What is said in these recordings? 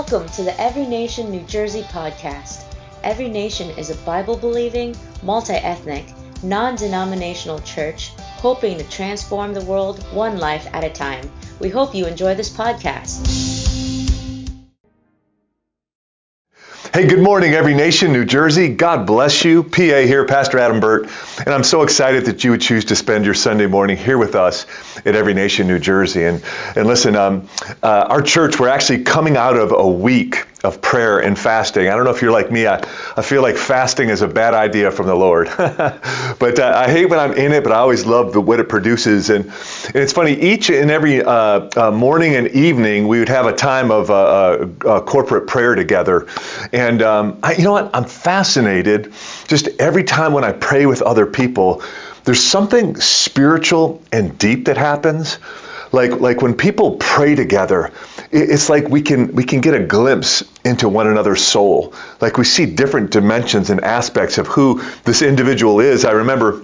Welcome to the Every Nation New Jersey podcast. Every Nation is a Bible believing, multi ethnic, non denominational church hoping to transform the world one life at a time. We hope you enjoy this podcast. Hey, good morning, Every Nation, New Jersey. God bless you. PA here, Pastor Adam Burt, and I'm so excited that you would choose to spend your Sunday morning here with us at Every Nation, New Jersey. And and listen, um, uh, our church, we're actually coming out of a week of prayer and fasting. I don't know if you're like me. I, I feel like fasting is a bad idea from the Lord. but uh, I hate when I'm in it, but I always love the, what it produces. And, and it's funny, each and every uh, uh, morning and evening, we would have a time of uh, uh, corporate prayer together. And um, I, you know what? I'm fascinated just every time when I pray with other people, there's something spiritual and deep that happens. Like, like when people pray together, it's like we can we can get a glimpse into one another's soul. Like we see different dimensions and aspects of who this individual is. I remember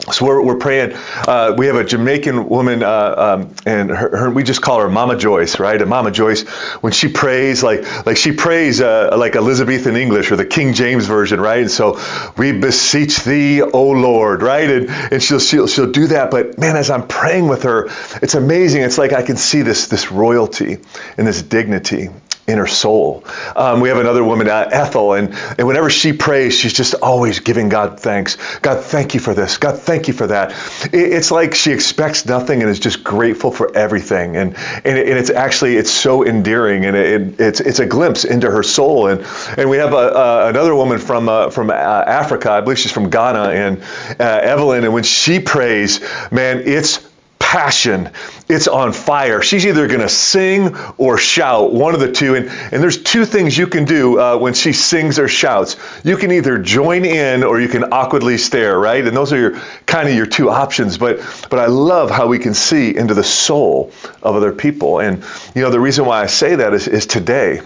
so we're, we're praying. Uh, we have a Jamaican woman, uh, um, and her, her, we just call her Mama Joyce, right? And Mama Joyce, when she prays, like like she prays uh, like Elizabethan English or the King James version, right? And so we beseech thee, O Lord, right? And and she'll she'll she'll do that. But man, as I'm praying with her, it's amazing. It's like I can see this this royalty and this dignity inner soul. Um, we have another woman, uh, Ethel, and, and whenever she prays, she's just always giving God thanks. God, thank you for this. God, thank you for that. It, it's like she expects nothing and is just grateful for everything. And, and, it, and it's actually, it's so endearing and it, it's, it's a glimpse into her soul. And, and we have a, another woman from, uh, from uh, Africa, I believe she's from Ghana, and uh, Evelyn, and when she prays, man, it's passion. It's on fire. She's either going to sing or shout, one of the two. And, and there's two things you can do uh, when she sings or shouts. You can either join in or you can awkwardly stare, right? And those are your kind of your two options. But but I love how we can see into the soul of other people. And you know the reason why I say that is, is today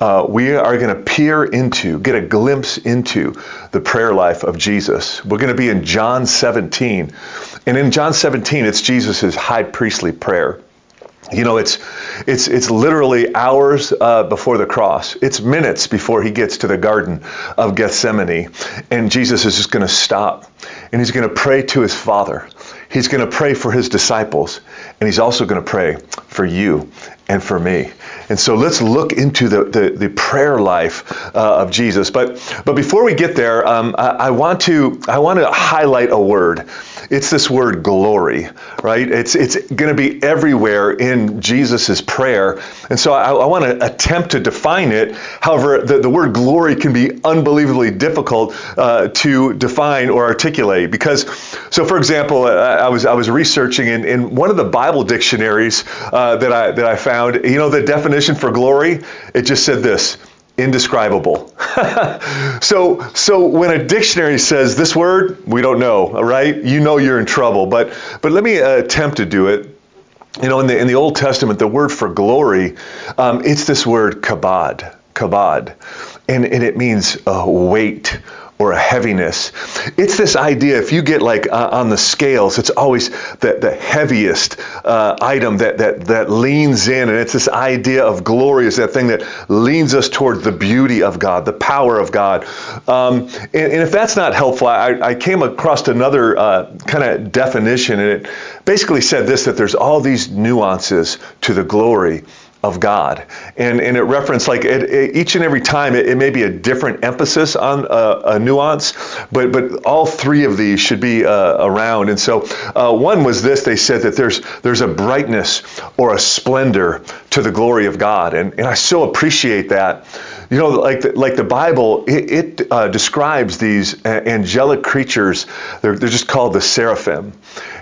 uh, we are going to peer into, get a glimpse into the prayer life of Jesus. We're going to be in John 17. And in John 17, it's Jesus' high priestly prayer. You know, it's it's it's literally hours uh, before the cross. It's minutes before he gets to the Garden of Gethsemane, and Jesus is just going to stop, and he's going to pray to his Father. He's going to pray for his disciples, and he's also going to pray for you and for me. And so let's look into the, the, the prayer life uh, of Jesus. But but before we get there, um, I, I, want to I want to highlight a word. It's this word glory, right? It's it's going to be everywhere in Jesus's prayer. And so I, I want to attempt to define it. However, the, the word glory can be unbelievably difficult uh, to define or articulate because so for example, uh, I was I was researching in, in one of the Bible dictionaries uh, that I that I found, you know the definition for glory, it just said this indescribable. so, so when a dictionary says this word, we don't know, all right? You know you're in trouble. But, but let me uh, attempt to do it. You know, in the in the Old Testament, the word for glory, um, it's this word kabod, kabod, and and it means uh, weight or a heaviness. It's this idea, if you get like uh, on the scales, it's always the, the heaviest uh, item that, that, that leans in. And it's this idea of glory is that thing that leans us toward the beauty of God, the power of God. Um, and, and, if that's not helpful, I, I came across another uh, kind of definition, and it basically said this that there's all these nuances to the glory of God. And, and it referenced like it, it, each and every time it, it, may be a different emphasis on a, a, nuance, but, but all three of these should be uh, around. And so uh, one was this, they said that there's, there's a brightness or a splendor to the glory of God. And, and I so appreciate that. You know, like the, like the Bible, it, it uh, describes these angelic creatures. They're, they're just called the seraphim,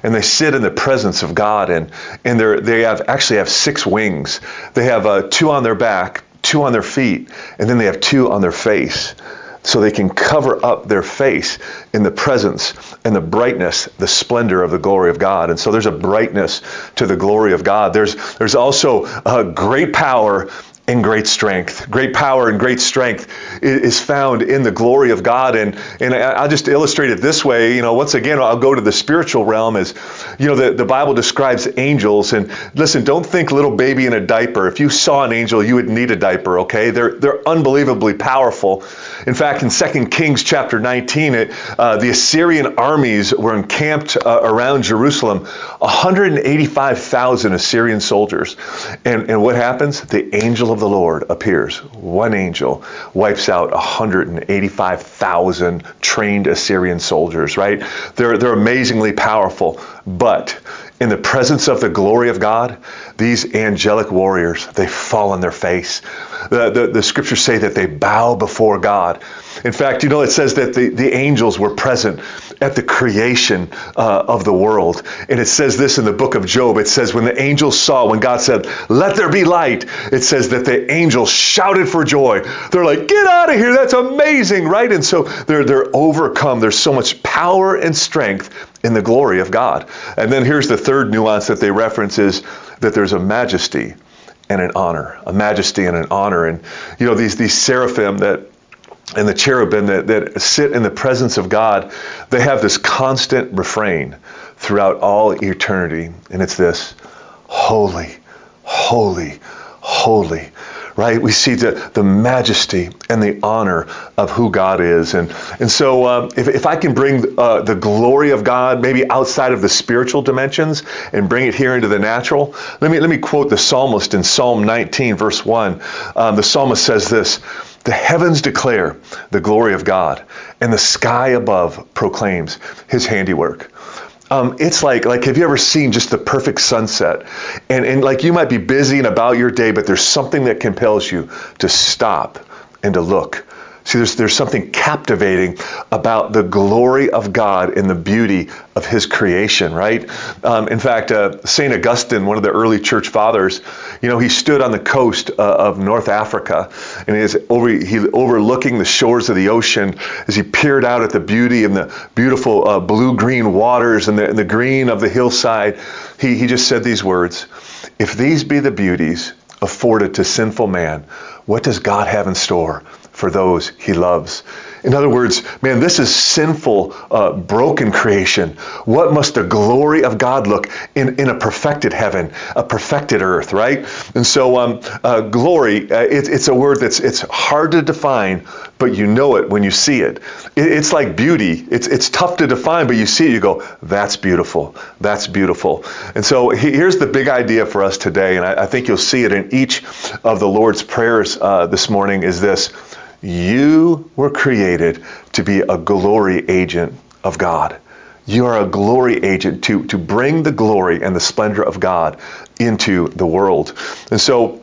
and they sit in the presence of God, and and they they have actually have six wings. They have uh, two on their back, two on their feet, and then they have two on their face so they can cover up their face in the presence and the brightness, the splendor of the glory of God. And so there's a brightness to the glory of God. There's there's also a great power and great strength. Great power and great strength is found in the glory of God. And, and I'll just illustrate it this way. You know, once again, I'll go to the spiritual realm as, you know, the, the Bible describes angels. And listen, don't think little baby in a diaper. If you saw an angel, you would need a diaper, okay? They're, they're unbelievably powerful. In fact, in 2 Kings chapter 19, it, uh, the Assyrian armies were encamped uh, around Jerusalem, 185,000 Assyrian soldiers. And, and what happens? The angel of of the Lord appears. One angel wipes out 185,000 trained Assyrian soldiers, right? They're, they're amazingly powerful. But in the presence of the glory of God, these angelic warriors, they fall on their face. The, the, the scriptures say that they bow before God. In fact, you know, it says that the, the angels were present at the creation uh, of the world. And it says this in the book of Job. It says, when the angels saw, when God said, let there be light, it says that the angels shouted for joy. They're like, get out of here. That's amazing, right? And so they're, they're overcome. There's so much power and strength in the glory of God. And then here's the third nuance that they reference is that there's a majesty and an honor, a majesty and an honor. And, you know, these, these seraphim that and the cherubim that, that sit in the presence of God, they have this constant refrain throughout all eternity. And it's this holy, holy, holy. Right? We see the, the majesty and the honor of who God is. And, and so, uh, if, if I can bring uh, the glory of God maybe outside of the spiritual dimensions and bring it here into the natural, let me, let me quote the psalmist in Psalm 19, verse 1. Um, the psalmist says this the heavens declare the glory of God, and the sky above proclaims his handiwork. Um, it's like like have you ever seen just the perfect sunset and and like you might be busy and about your day but there's something that compels you to stop and to look See, there's, there's something captivating about the glory of God and the beauty of His creation, right? Um, in fact, uh, St. Augustine, one of the early church fathers, you know, he stood on the coast uh, of North Africa and he is over, he, overlooking the shores of the ocean as he peered out at the beauty and the beautiful uh, blue green waters and the, and the green of the hillside. He, he just said these words If these be the beauties afforded to sinful man, what does God have in store for those he loves. In other words, man, this is sinful, uh, broken creation. What must the glory of God look in, in a perfected heaven, a perfected earth, right? And so, um, uh, glory, uh, it, it's a word that's it's hard to define, but you know it when you see it. it. It's like beauty. It's it's tough to define, but you see it, you go, that's beautiful. That's beautiful. And so he, here's the big idea for us today, and I, I, think you'll see it in each of the Lord's prayers uh, this morning. Is this? You were created to be a glory agent of God. You are a glory agent to, to bring the glory and the splendor of God into the world. And so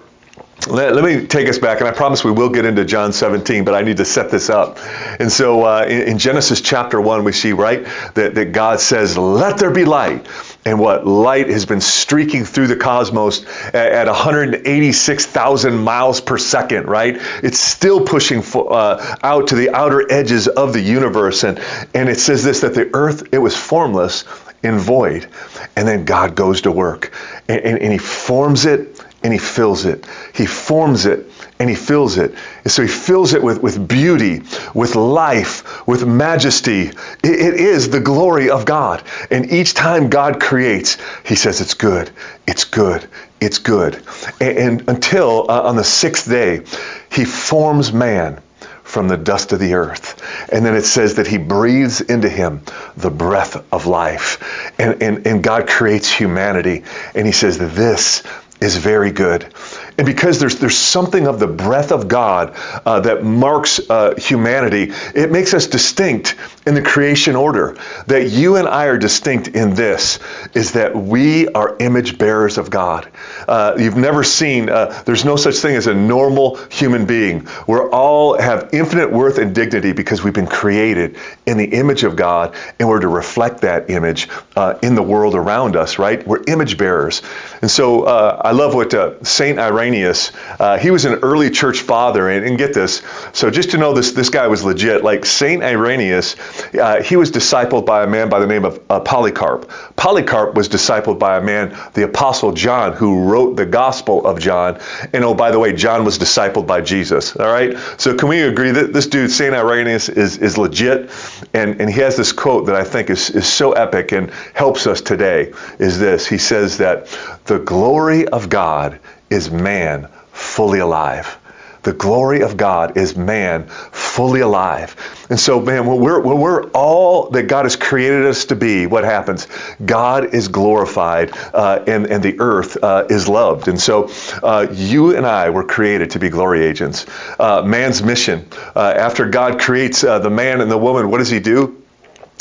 let, let, me take us back, and I promise we will get into John 17, but I need to set this up. And so uh, in, in, Genesis chapter 1, we see, right, that, that God says, Let there be light and what light has been streaking through the cosmos at, at 186,000 miles per second, right? It's still pushing uh, out to the outer edges of the universe. And, and it says this that the earth, it was formless and void. And then God goes to work and, and, and he forms it and he fills it. He forms it and he fills it. And so he fills it with, with beauty, with life, with majesty. It, it is the glory of God. And each time God creates, he says, It's good, it's good, it's good. And, and until uh, on the sixth day, he forms man from the dust of the earth. And then it says that he breathes into him the breath of life. And, and, and God creates humanity. And he says, This is very good. And because there's, there's something of the breath of God uh, that marks uh, humanity, it makes us distinct in the creation order. That you and I are distinct in this is that we are image bearers of God. Uh, you've never seen, uh, there's no such thing as a normal human being. We all have infinite worth and dignity because we've been created in the image of God and we're to reflect that image uh, in the world around us, right? We're image bearers. And so uh, I love what uh, Saint Irenaeus. Uh, he was an early church father, and, and, get this. So just to know this, this guy was legit. Like Saint Irenaeus, uh, he was discipled by a man by the name of uh, Polycarp. Polycarp was discipled by a man, the Apostle John, who wrote the Gospel of John. And oh, by the way, John was discipled by Jesus. All right. So can we agree that this dude Saint Irenaeus is is legit? And and he has this quote that I think is is so epic and helps us today. Is this? He says that the glory of God is man fully alive. The glory of God is man fully alive. And so, man, when we're, when we're all that God has created us to be, what happens? God is glorified uh, and, and the earth uh, is loved. And so, uh, you and I were created to be glory agents. Uh, man's mission, uh, after God creates uh, the man and the woman, what does he do?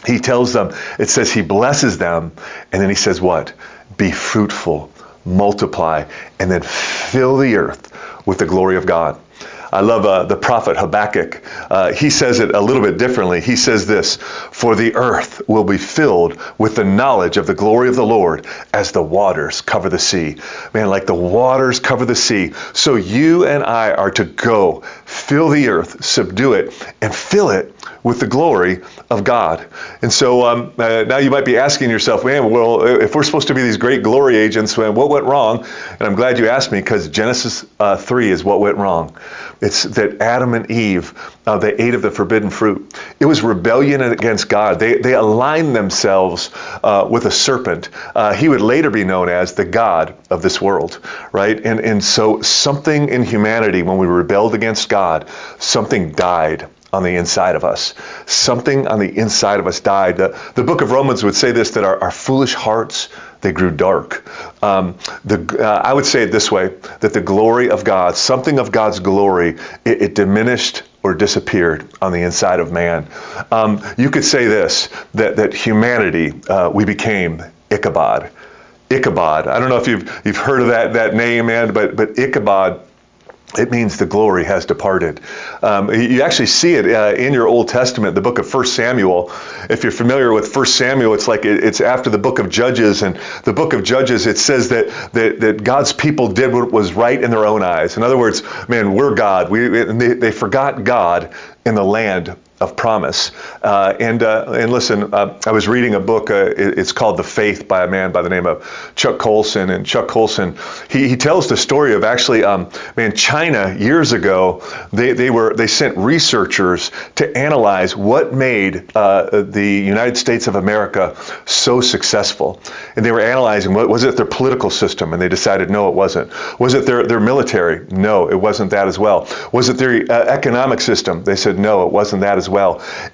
He tells them, it says he blesses them, and then he says, what? Be fruitful, multiply, and then fill the earth with the glory of God. I love uh, the prophet Habakkuk. Uh, he says it a little bit differently. He says this For the earth will be filled with the knowledge of the glory of the Lord as the waters cover the sea. Man, like the waters cover the sea. So you and I are to go, fill the earth, subdue it, and fill it with the glory of God. And so um, uh, now you might be asking yourself, man, well, if we're supposed to be these great glory agents, what went wrong? And I'm glad you asked me because Genesis uh, 3 is what went wrong. It's that Adam and Eve, uh, they ate of the forbidden fruit. It was rebellion against God. They, they aligned themselves uh, with a serpent. Uh, he would later be known as the God of this world, right? And, and so something in humanity, when we rebelled against God, something died on the inside of us. Something on the inside of us died. The, the book of Romans would say this that our, our foolish hearts, they grew dark. Um, the, uh, I would say it this way that the glory of God, something of God's glory, it, it diminished or disappeared on the inside of man. Um, you could say this that, that humanity, uh, we became Ichabod. Ichabod. I don't know if you've, you've heard of that, that name, man, but, but Ichabod it means the glory has departed. Um, you actually see it uh, in your Old Testament, the book of 1 Samuel. If you're familiar with 1 Samuel, it's like it, it's after the book of Judges. And the book of Judges, it says that, that, that God's people did what was right in their own eyes. In other words, man, we're God. We, they, they forgot God in the land of promise. Uh, and uh, and listen, uh, I was reading a book. Uh, it's called The Faith by a man by the name of Chuck Colson. And Chuck Colson, he, he tells the story of actually, um, man, China years ago, they, they were they sent researchers to analyze what made uh, the United States of America so successful. And they were analyzing what was it their political system, and they decided no, it wasn't. Was it their their military? No, it wasn't that as well. Was it their uh, economic system? They said no, it wasn't that as well.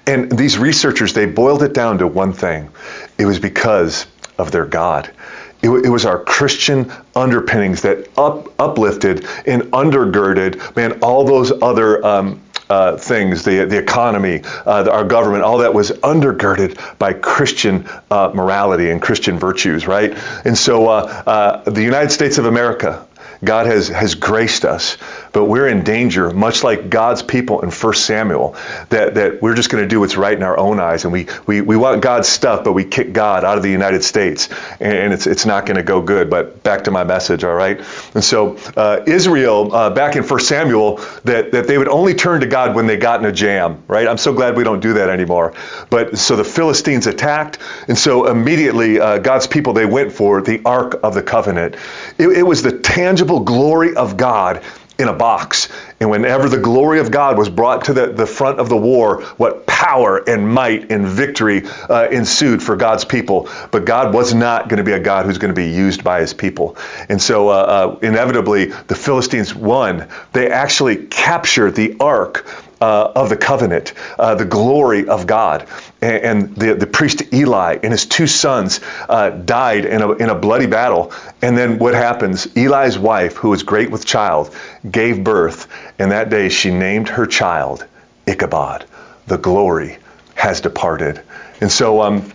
And these researchers, they boiled it down to one thing it was because of their God. It, it, was our Christian underpinnings that up, uplifted and undergirded, man, all those other um, uh, things, the, the economy, uh, the, our government, all that was undergirded by Christian uh, morality and Christian virtues, right? And so uh, uh, the United States of America, God has, has graced us, but we're in danger, much like God's people in 1 Samuel, that, that we're just going to do what's right in our own eyes. And we, we, we want God's stuff, but we kick God out of the United States. And it's, it's not going to go good. But back to my message, all right? And so uh, Israel, uh, back in 1 Samuel, that, that they would only turn to God when they got in a jam, right? I'm so glad we don't do that anymore. But so the Philistines attacked, and so immediately uh, God's people, they went for the Ark of the Covenant. It, it was the tangible glory of God in a box. And whenever the glory of God was brought to the, the front of the war, what power and might and victory uh, ensued for God's people. But God was not going to be a God who's going to be used by his people. And so uh, uh, inevitably, the Philistines won. They actually captured the ark uh, of the covenant, uh, the glory of God. And, and, the, the priest Eli and his two sons uh, died in a, in a bloody battle. And then what happens? Eli's wife, who was great with child, gave birth. And that day she named her child Ichabod. The glory has departed. And so um,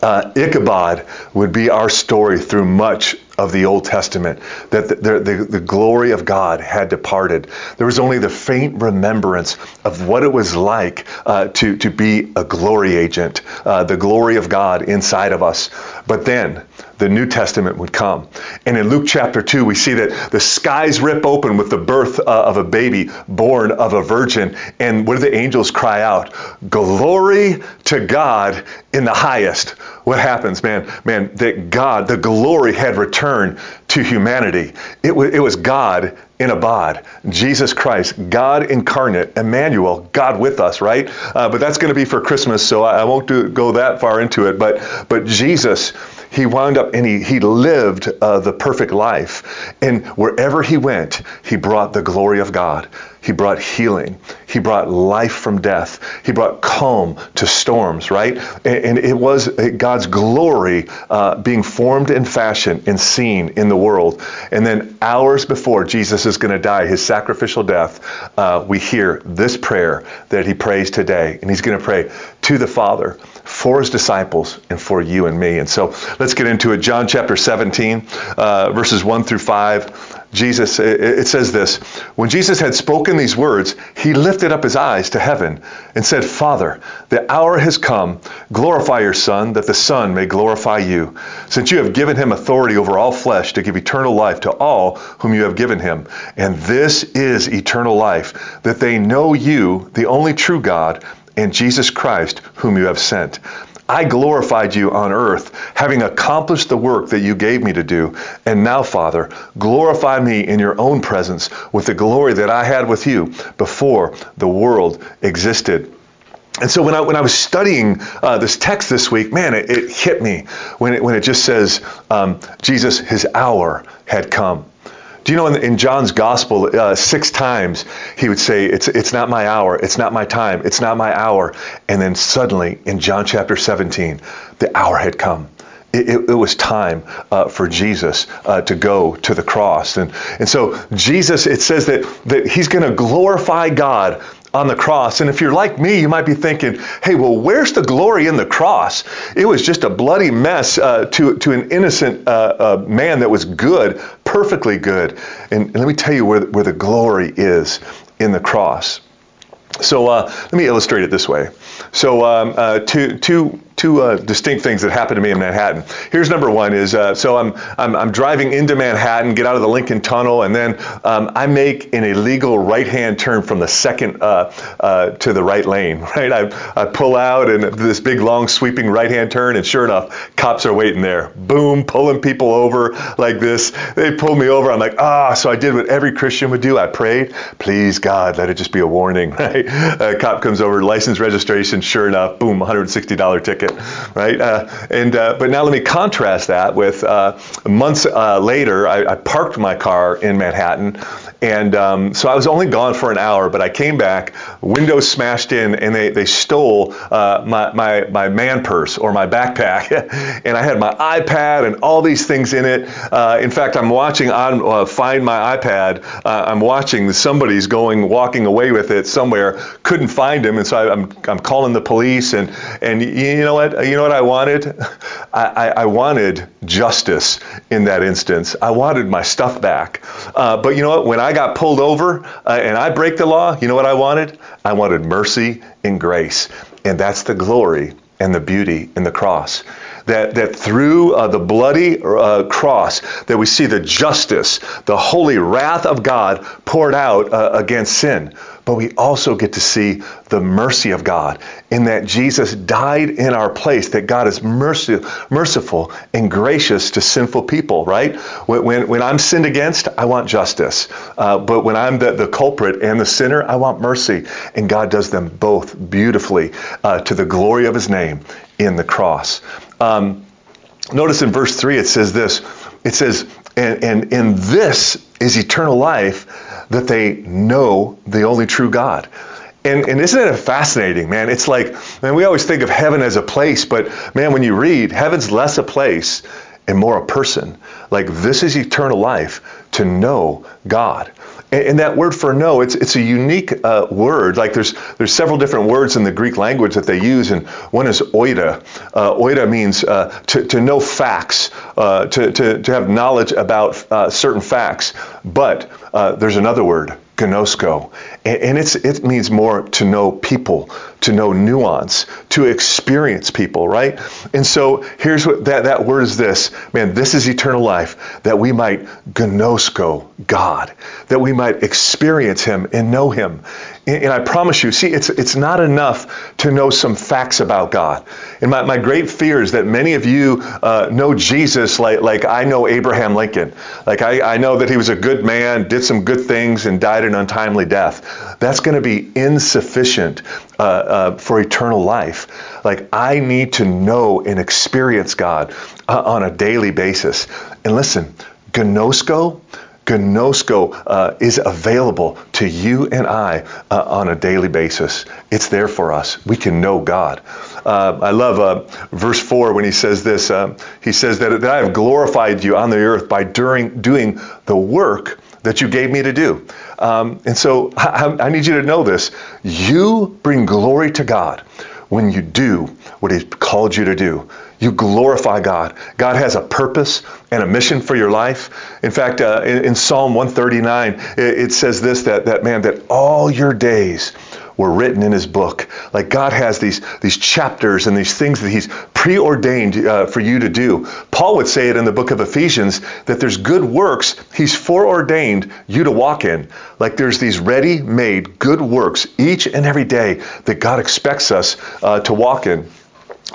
uh, Ichabod would be our story through much of the Old Testament, that the, the, the, glory of God had departed. There was only the faint remembrance of what it was like uh, to, to be a glory agent, uh, the glory of God inside of us. But then, the New Testament would come. And in Luke chapter 2, we see that the skies rip open with the birth uh, of a baby born of a virgin. And what do the angels cry out? Glory to God in the highest. What happens, man? Man, that God, the glory had returned to humanity. It, w- it was God in a bod, Jesus Christ, God incarnate, Emmanuel, God with us, right? Uh, but that's going to be for Christmas, so I, I won't do, go that far into it. But but Jesus he wound up and he, he lived uh, the perfect life. And wherever he went, he brought the glory of God. He brought healing. He brought life from death. He brought calm to storms, right? And, and it was God's glory uh, being formed and fashioned and seen in the world. And then hours before Jesus is going to die, his sacrificial death, uh, we hear this prayer that he prays today. And he's going to pray to the Father for his disciples and for you and me. And so let's get into it. John chapter 17, uh, verses 1 through 5. Jesus, it says this When Jesus had spoken these words, he lifted up his eyes to heaven and said, Father, the hour has come. Glorify your Son, that the Son may glorify you, since you have given him authority over all flesh to give eternal life to all whom you have given him. And this is eternal life, that they know you, the only true God, and Jesus Christ, whom you have sent. I glorified you on earth, having accomplished the work that you gave me to do. And now, Father, glorify me in your own presence with the glory that I had with you before the world existed. And so when I, when I was studying uh, this text this week, man, it, it, hit me when it, when it just says, um, Jesus, his hour had come. Do you know in, in John's gospel, uh, six times he would say, it's, it's not my hour, it's not my time, it's not my hour. And then suddenly in John chapter 17, the hour had come. It, it, it, was time uh, for Jesus uh, to go to the cross. And, and so Jesus, it says that, that he's going to glorify God on the cross. And if you're like me, you might be thinking, hey, well, where's the glory in the cross? It was just a bloody mess uh, to, to an innocent uh, uh, man that was good, perfectly good. And, and, let me tell you where, where the glory is in the cross. So uh, let me illustrate it this way. So um, uh, two, two two uh, distinct things that happened to me in Manhattan. Here's number one: is uh, so I'm, I'm, I'm driving into Manhattan, get out of the Lincoln Tunnel, and then um, I make an illegal right-hand turn from the second uh, uh to the right lane. Right, I, I pull out and this big long sweeping right-hand turn, and sure enough, cops are waiting there. Boom, pulling people over like this. They pull me over. I'm like, ah. So I did what every Christian would do. I prayed, please God, let it just be a warning. Right, a cop comes over, license registration. Sure enough, boom, $160 ticket right? Uh, and uh, but now let me contrast that with uh, months uh, later, I, I, parked my car in Manhattan, and um, so I was only gone for an hour, but I came back, windows smashed in, and they they stole uh, my my my man purse or my backpack, and I had my iPad and all these things in it. In fact, I'm watching on Find My iPad. I'm watching somebody's going walking away with it somewhere. Couldn't find him, and so I, I'm I'm calling the police, and and you know what? what? You know what I wanted? I, I, I wanted justice in that instance. I wanted my stuff back. Uh, but you know what? When I got pulled over uh, and I break the law, you know what I wanted? I wanted mercy and grace. And that's the glory and the beauty in the cross. That, that through uh, the bloody uh, cross that we see the justice, the holy wrath of God poured out uh, against sin but we also get to see the mercy of God in that Jesus died in our place, that God is mercy, merciful and gracious to sinful people, right? When, when, when I'm sinned against, I want justice. Uh, but when I'm the, the culprit and the sinner, I want mercy. And God does them both beautifully uh, to the glory of his name in the cross. Um, notice in verse 3 it says this it says, and, and in this is eternal life that they know the only true God. And, and isn't it fascinating, man? It's like, man, we always think of heaven as a place, but man, when you read, heaven's less a place and more a person. Like, this is eternal life to know God. And, that word for know, it's, it's a unique uh, word. Like there's, there's several different words in the Greek language that they use, and one is oida. Uh, oida means uh, to, to know facts, uh, to, to, to have knowledge about uh, certain facts. But uh, there's another word, gnosko, and it's, it means more to know people, to know nuance, to experience people, right? And so here's what that, that word is this man, this is eternal life, that we might gnosko God, that we might experience Him and know Him. And, and I promise you, see, it's, it's not enough to know some facts about God. And my, my great fear is that many of you uh, know Jesus like, like I know Abraham Lincoln. Like I, I know that he was a good man, did some good things, and died an untimely death. That's going to be insufficient uh, uh, for eternal life. Like I need to know and experience God uh, on a daily basis. And listen, gnosko, Gnosko uh, is available to you and I uh, on a daily basis. It's there for us. We can know God. Uh, I love uh, verse 4 when he says this. He says that, that I have glorified you on the earth by during, doing the work that you gave me to do. Um, and so I, I need you to know this. You bring glory to God when you do what He's called you to do. You glorify God. God has a purpose and a mission for your life. In fact, uh, in, in, Psalm 139, it, it says this that, that man, that all your days were written in his book. Like God has these, these chapters and these things that he's preordained uh, for you to do. Paul would say it in the book of Ephesians that there's good works he's foreordained you to walk in. Like there's these ready made good works each and every day that God expects us uh, to walk in.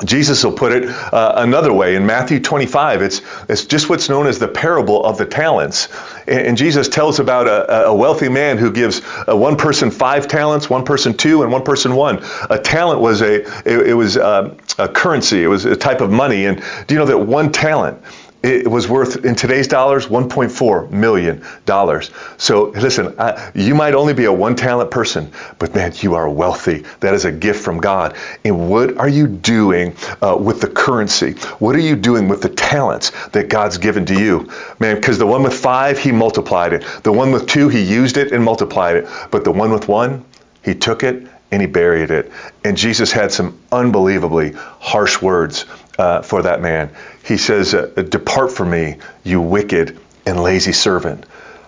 Jesus will put it uh, another way. In Matthew 25, it's, it's just what's known as the parable of the talents. And, and Jesus tells about a, a, wealthy man who gives uh, one person five talents, one person two, and one person one. A talent was a, it, it was uh, a currency, it was a type of money. And do you know that one talent it was worth in today's dollars 1.4 million dollars. So listen I, you might only be a one talent person but man you are wealthy. That is a gift from god. And what are you doing uh, with the currency? What are you doing with the talents that god's given to you? Man because the one with five he multiplied it. The one with two he used it and multiplied it. But the one with one he took it and he buried it. And jesus had some unbelievably harsh words uh, for that man. He says, uh, Depart from me, you wicked and lazy servant.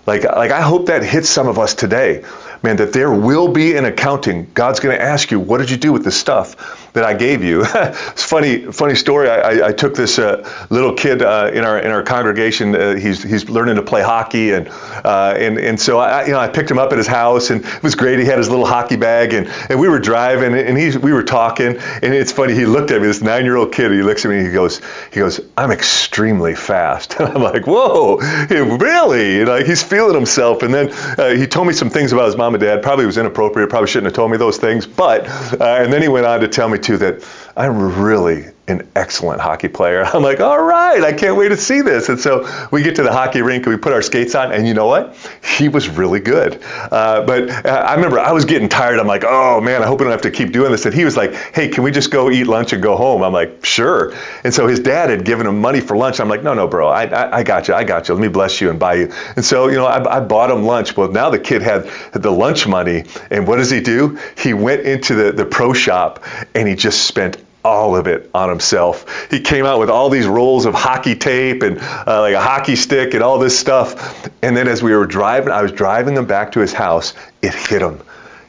Like, like I hope that hits some of us today man, that there will be an accounting. God's going to ask you, what did you do with this stuff that I gave you? it's funny, funny story. I, I, I took this uh, little kid uh, in our in our congregation. Uh, he's he's learning to play hockey, and uh, and and so I you know I picked him up at his house, and it was great. He had his little hockey bag, and and we were driving, and he we were talking, and it's funny. He looked at me, this nine year old kid. He looks at me, and he goes he goes, I'm extremely fast. And I'm like, whoa, really? like he's feeling himself. And then uh, he told me some things about his mom mom and dad. Probably was inappropriate. Probably shouldn't have told me those things. But uh, and then he went on to tell me too that I'm really an excellent hockey player. I'm like, all right, I can't wait to see this. And so we get to the hockey rink and we put our skates on, and you know what? He was really good. Uh, but uh, I remember I was getting tired. I'm like, oh man, I hope I don't have to keep doing this. And he was like, hey, can we just go eat lunch and go home? I'm like, sure. And so his dad had given him money for lunch. I'm like, no, no, bro, I, I, I got you, I got you. Let me bless you and buy you. And so you know, I, I bought him lunch. Well, now the kid had the lunch money, and what does he do? He went into the the pro shop and he just spent all of it on himself. He came out with all these rolls of hockey tape and uh, like a hockey stick and all this stuff. And then as we were driving, I was driving him back to his house, it hit him.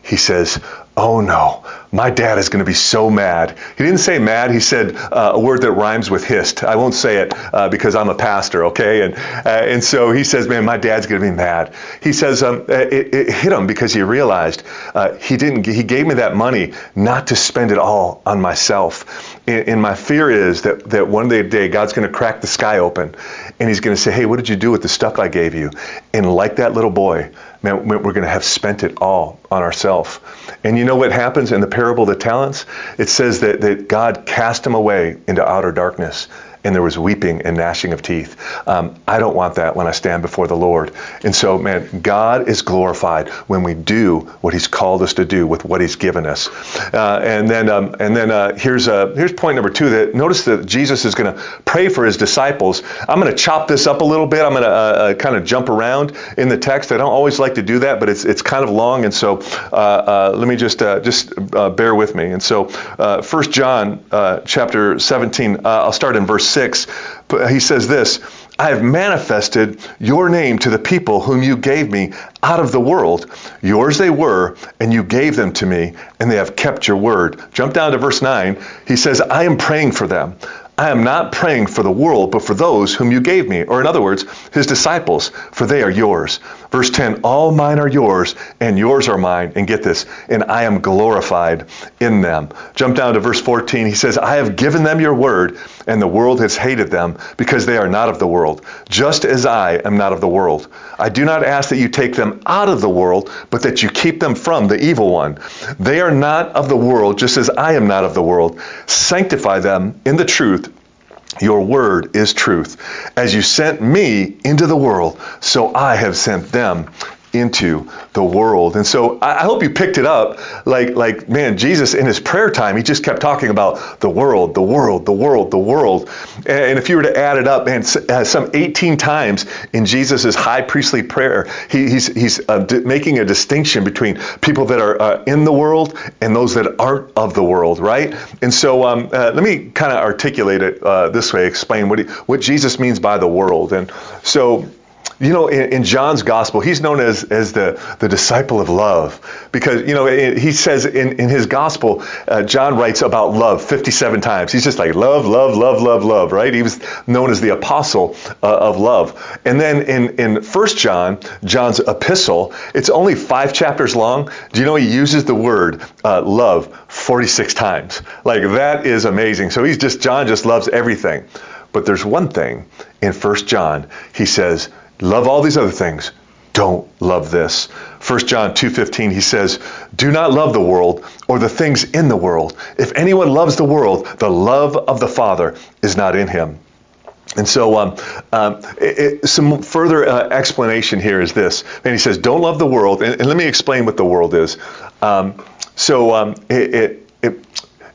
He says, Oh no, my dad is going to be so mad. He didn't say mad, he said uh, a word that rhymes with hissed. I won't say it uh, because I'm a pastor, okay? And, uh, and so he says, man, my dad's going to be mad. He says, um, it, it, hit him because he realized uh, he didn't, he gave me that money not to spend it all on myself. And, and my fear is that, that one day, day God's going to crack the sky open and he's going to say, hey, what did you do with the stuff I gave you? And like that little boy, man, we're going to have spent it all on ourselves. And you know what happens in the parable of the talents? It says that, that God cast him away into outer darkness. And there was weeping and gnashing of teeth. Um, I don't want that when I stand before the Lord. And so, man, God is glorified when we do what He's called us to do with what He's given us. Uh, and then, um, and then uh, here's uh, here's point number two. That notice that Jesus is going to pray for His disciples. I'm going to chop this up a little bit. I'm going to uh, uh, kind of jump around in the text. I don't always like to do that, but it's it's kind of long, and so uh, let me just just bear with me. And so, First John chapter 17. I'll start in verse six. He says this. I have manifested your name to the people whom you gave me out of the world. Yours they were, and you gave them to me, and they have kept your word. Jump down to verse 9. He says, I am praying for them. I am not praying for the world, but for those whom you gave me. Or, in other words, his disciples, for they are yours. Verse 10 All mine are yours, and yours are mine. And get this, and I am glorified in them. Jump down to verse 14. He says, I have given them your word, and the world has hated them because they are not of the world, just as I am not of the world. I do not ask that you take them out of the world, but that you keep them from the evil one. They are not of the world, just as I am not of the world. Sanctify them in the truth. Your word is truth. As you sent me into the world, so I have sent them into the world. And so I hope you picked it up. Like, like, man, Jesus in his prayer time, he just kept talking about the world, the world, the world, the world. And if you were to add it up, man, uh, some 18 times in Jesus' high priestly prayer, he, he's, he's uh, making a distinction between people that are uh, in the world and those that aren't of the world, right? And so um, uh, let me kind of articulate it uh, this way, explain what, he, what Jesus means by the world. And so you know, in, in, John's gospel, he's known as, as the, the disciple of love because, you know, he says in, in his gospel, uh, John writes about love 57 times. He's just like love, love, love, love, love, right? He was known as the apostle uh, of love. And then in, in 1 John, John's epistle, it's only five chapters long. Do you know he uses the word uh, love 46 times? Like that is amazing. So he's just, John just loves everything. But there's one thing in 1 John, he says, Love all these other things. Don't love this. 1 John 2:15 he says, "Do not love the world or the things in the world. If anyone loves the world, the love of the Father is not in him." And so, um, um, it, it, some further uh, explanation here is this. And he says, "Don't love the world." And, and let me explain what the world is. Um, so, um, it,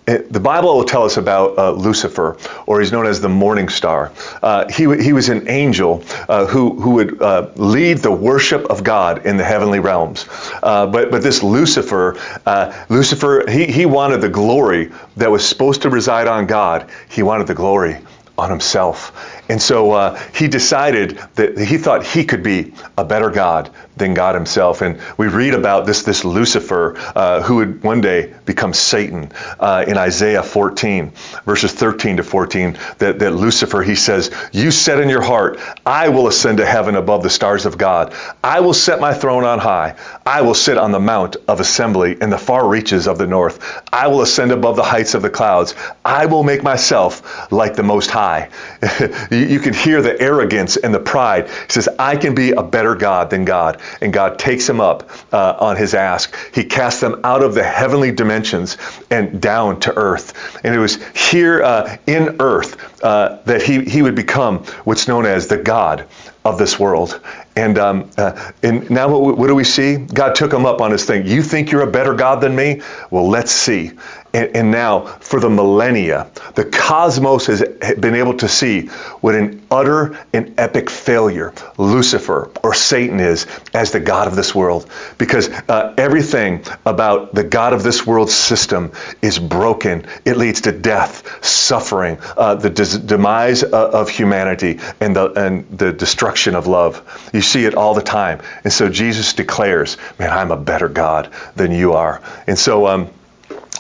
it, the Bible will tell us about uh, Lucifer, or he's known as the morning star. Uh, he, he was an angel uh, who, who would uh, lead the worship of God in the heavenly realms. Uh, but, but this Lucifer, uh, Lucifer, he, he wanted the glory that was supposed to reside on God. He wanted the glory on himself. And so uh, he decided that he thought he could be a better God than God himself. And we read about this, this Lucifer uh, who would one day become Satan uh, in Isaiah 14, verses 13 to 14. That, that Lucifer, he says, You said in your heart, I will ascend to heaven above the stars of God. I will set my throne on high. I will sit on the mount of assembly in the far reaches of the north. I will ascend above the heights of the clouds. I will make myself like the Most High. you can hear the arrogance and the pride. He says, I can be a better God than God. And God takes him up uh, on his ask. He casts them out of the heavenly dimensions and down to earth. And it was here uh, in earth uh, that he, he would become what's known as the God of this world. And, um, uh, and now what, what, do we see? God took him up on his thing. You think you're a better God than me? Well, let's see. And, and, now, for the millennia, the cosmos has been able to see what an utter and epic failure Lucifer or Satan is as the God of this world. Because uh, everything about the God of this world system is broken. It leads to death, suffering, uh, the des- demise uh, of humanity, and the, and the destruction of love. You see it all the time. And so Jesus declares, Man, I'm a better God than you are. And so, um,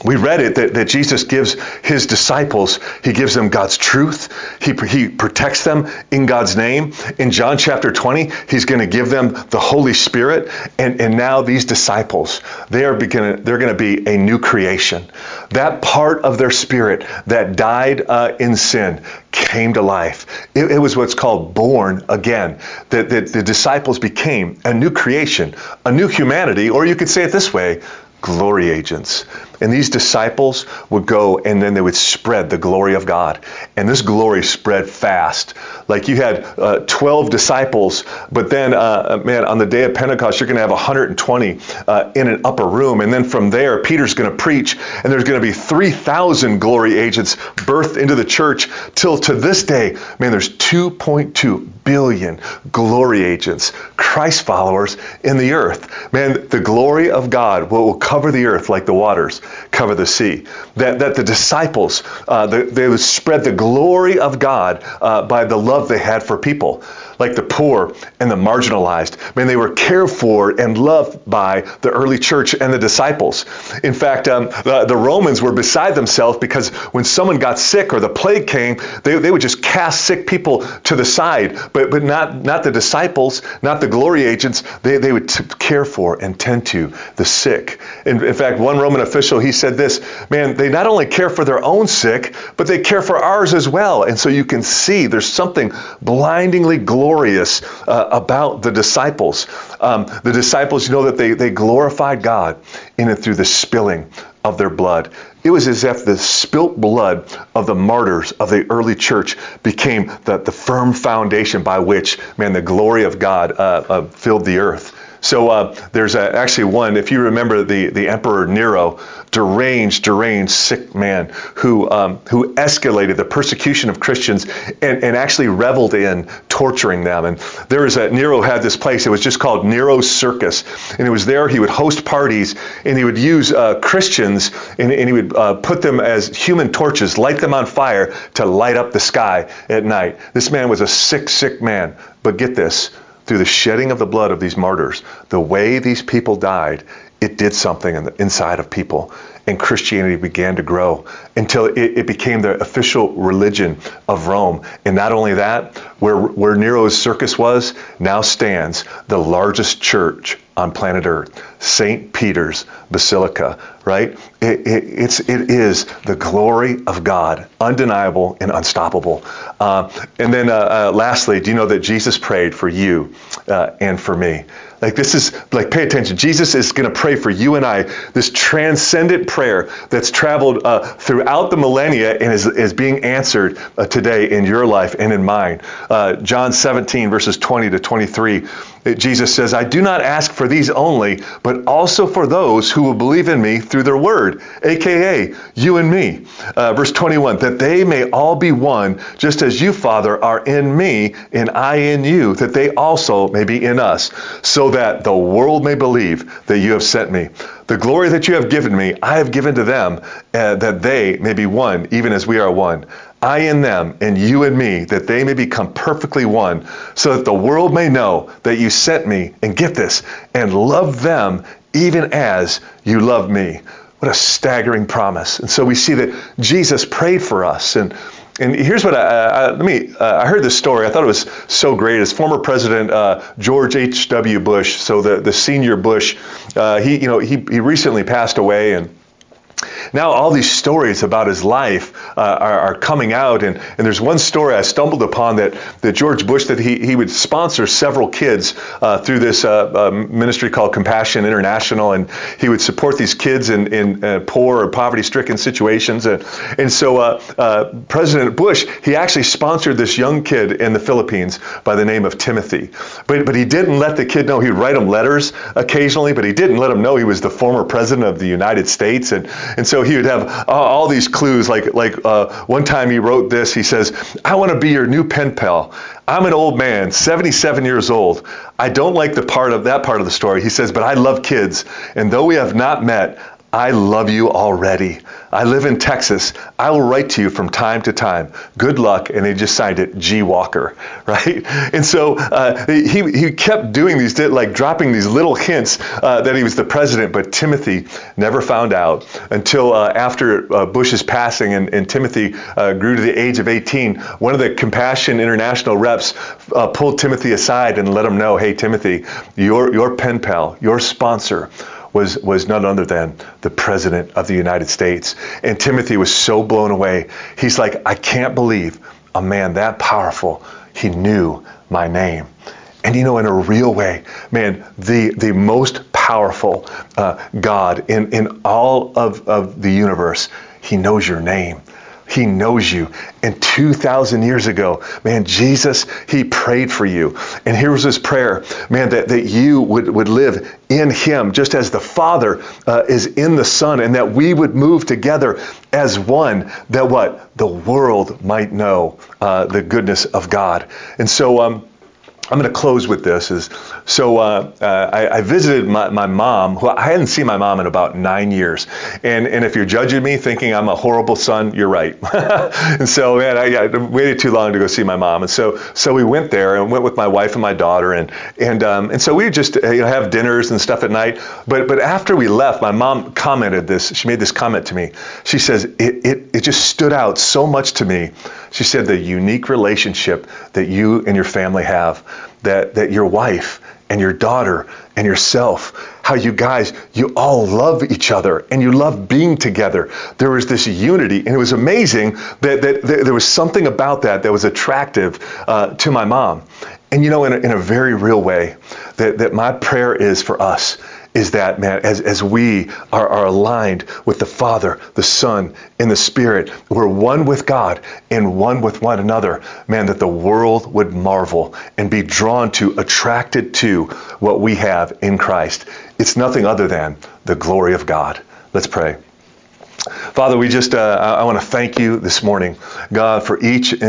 we read it that, that Jesus gives his disciples, he gives them God's truth. He, he protects them in God's name. In John chapter 20, he's going to give them the Holy Spirit. And, and now these disciples, they are beginning, they're going to be a new creation. That part of their spirit that died uh, in sin came to life. It, it, was what's called born again. That, that the disciples became a new creation, a new humanity, or you could say it this way glory agents. And these disciples would go and then they would spread the glory of God. And this glory spread fast. Like you had uh, 12 disciples, but then, uh, man, on the day of Pentecost, you're going to have 120 uh, in an upper room. And then from there, Peter's going to preach, and there's going to be 3,000 glory agents birthed into the church till to this day, man, there's 2.2 billion glory agents, Christ followers in the earth. Man, the glory of God will, will cover the earth like the waters cover the sea. That, that the disciples, uh, the, they would spread the glory of God uh, by the love they had for people like the poor and the marginalized. I mean, they were cared for and loved by the early church and the disciples. In fact, um, the, the, Romans were beside themselves because when someone got sick or the plague came, they, they would just cast sick people to the side, but, but not, not the disciples, not the glory agents. They, they would t- care for and tend to the sick. In, in fact, one Roman official, he said this, man, they not only care for their own sick, but they care for ours as well. And so you can see there's something blindingly glorious glorious uh, about the disciples. Um, the disciples, you know that they, they glorified God in and through the spilling of their blood. It was as if the spilt blood of the martyrs of the early church became the, the firm foundation by which, man, the glory of God uh, uh, filled the earth. So uh, there's a, actually one, if you remember the, the Emperor Nero, deranged, deranged, sick man who, um, who escalated the persecution of Christians and, and actually reveled in torturing them. And there was a, Nero had this place, it was just called Nero's Circus. And it was there he would host parties and he would use uh, Christians and, and, he would uh, put them as human torches, light them on fire to light up the sky at night. This man was a sick, sick man. But get this through the shedding of the blood of these martyrs, the way these people died, it did something in the inside of people. And Christianity began to grow until it, it, became the official religion of Rome. And not only that, where, where Nero's circus was, now stands the largest church on planet Earth, St. Peter's Basilica, right? It, it, it's, it is the glory of God, undeniable and unstoppable. Uh, and then, uh, uh, lastly, do you know that Jesus prayed for you uh, and for me? Like this is like pay attention. Jesus is going to pray for you and I. This transcendent prayer that's traveled uh, throughout the millennia and is, is being answered uh, today in your life and in mine. John 17 verses 20 to 23. Jesus says, I do not ask for these only, but also for those who will believe in me through their word, aka you and me. Uh, verse 21, that they may all be one, just as you, Father, are in me and I in you, that they also may be in us, so that the world may believe that you have sent me. The glory that you have given me, I have given to them, uh, that they may be one, even as we are one. I in them, and you in me, that they may become perfectly one, so that the world may know that you sent me, and get this, and love them even as you love me. What a staggering promise. And so we see that Jesus prayed for us. And, and here's what I, I let me, uh, I heard this story. I thought it was so great. As former President uh, George H.W. Bush, so the, the senior Bush, uh, he, you know, he, he recently passed away and now all these stories about his life uh, are, are, coming out, and, and there's one story I stumbled upon that, that George Bush that he, he would sponsor several kids uh, through this uh, uh ministry called Compassion International, and he would support these kids in, in uh, poor or poverty-stricken situations, and and so uh, President Bush he actually sponsored this young kid in the Philippines by the name of Timothy, but but he didn't let the kid know. He'd write him letters occasionally, but he didn't let him know he was the former president of the United States, and and so he would have all these clues. Like like uh, one time he wrote this. He says, "I want to be your new pen pal. I'm an old man, 77 years old. I don't like the part of that part of the story." He says, "But I love kids, and though we have not met, I love you already. I live in Texas. I will write to you from time to time. Good luck. And they just signed it G. Walker, right? And so uh, he, he kept doing these, like dropping these little hints uh, that he was the president, but Timothy never found out until uh, after uh, Bush's passing and, and Timothy uh, grew to the age of 18. One of the Compassion International reps uh, pulled Timothy aside and let him know, hey, Timothy, your, your pen pal, your sponsor, was, was none other than the President of the United States. And Timothy was so blown away. He's like, I can't believe a man that powerful, he knew my name. And you know, in a real way, man, the, the most powerful uh, God in, in all of, of the universe. He knows your name. He knows you. And 2,000 years ago, man, Jesus, He prayed for you. And here was His prayer, man, that, that you would, would live in Him, just as the Father uh, is in the Son, and that we would move together as one, that what? The world might know uh, the goodness of God. And so, um, I'm going to close with this. Is so uh, uh, I, I, visited my, my, mom, who I hadn't seen my mom in about nine years, and and if you're judging me thinking I'm a horrible son, you're right. and so man, I, I, waited too long to go see my mom, and so so we went there and went with my wife and my daughter, and and um, and so we just you know have dinners and stuff at night. But but after we left, my mom commented this. She made this comment to me. She says it it, it just stood out so much to me. She said the unique relationship that you and your family have that, that your wife and your daughter and yourself, how you guys, you all love each other and you love being together. There was this unity, and it was amazing that, that, that there was something about that that was attractive uh, to my mom. And you know, in a, in a very real way, that, that my prayer is for us is that, man, as, as we are, are aligned with the Father, the Son, and the Spirit, we're one with God and one with one another, man, that the world would marvel and be drawn to, attracted to what we have in Christ. It's nothing other than the glory of God. Let's pray. Father, we just, uh, I want to thank you this morning, God, for each and,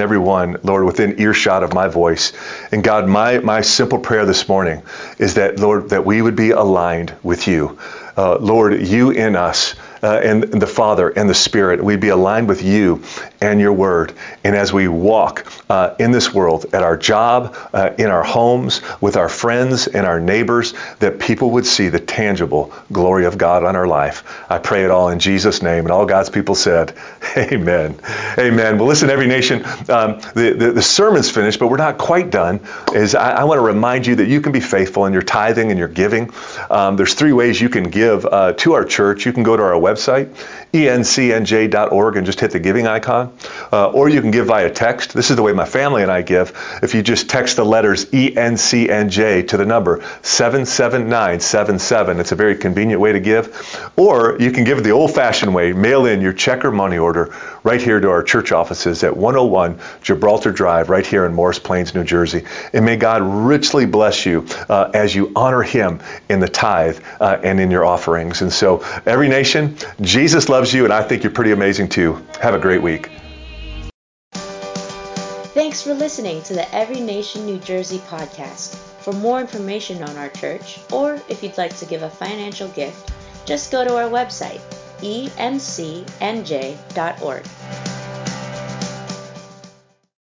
every one, Lord, within earshot of my voice. And God, my, my simple prayer this morning is that, Lord, that we would be aligned with you. Uh, Lord, you in us uh, and, the Father and the Spirit. We'd be aligned with you and your word. And as we walk uh, in this world, at our job, uh, in our homes, with our friends and our neighbors, that people would see the tangible glory of God on our life. I pray it all in Jesus' name. And all God's people said, Amen. Amen. Well, listen, every nation, um, the, the, the, sermon's finished, but we're not quite done. Is I, I, want to remind you that you can be faithful in your tithing and your giving. Um, there's three ways you can give uh, to our church. You can go to our website, encnj.org, and just hit the giving icon. Uh, or you can give via text. This is the way my family and I give. If you just text the letters ENCNJ to the number 77977, it's a very convenient way to give. Or you can give the old fashioned way, mail in your check or money order right here to our church offices at 101 Gibraltar Drive, right here in Morris Plains, New Jersey. And may God richly bless you uh, as you honor Him in the tithe uh, and in your offerings. And so, every nation, Jesus loves you, and I think you're pretty amazing too. Have a great week. Thanks for listening to the Every Nation New Jersey podcast. For more information on our church, or if you'd like to give a financial gift, just go to our website, encnj.org.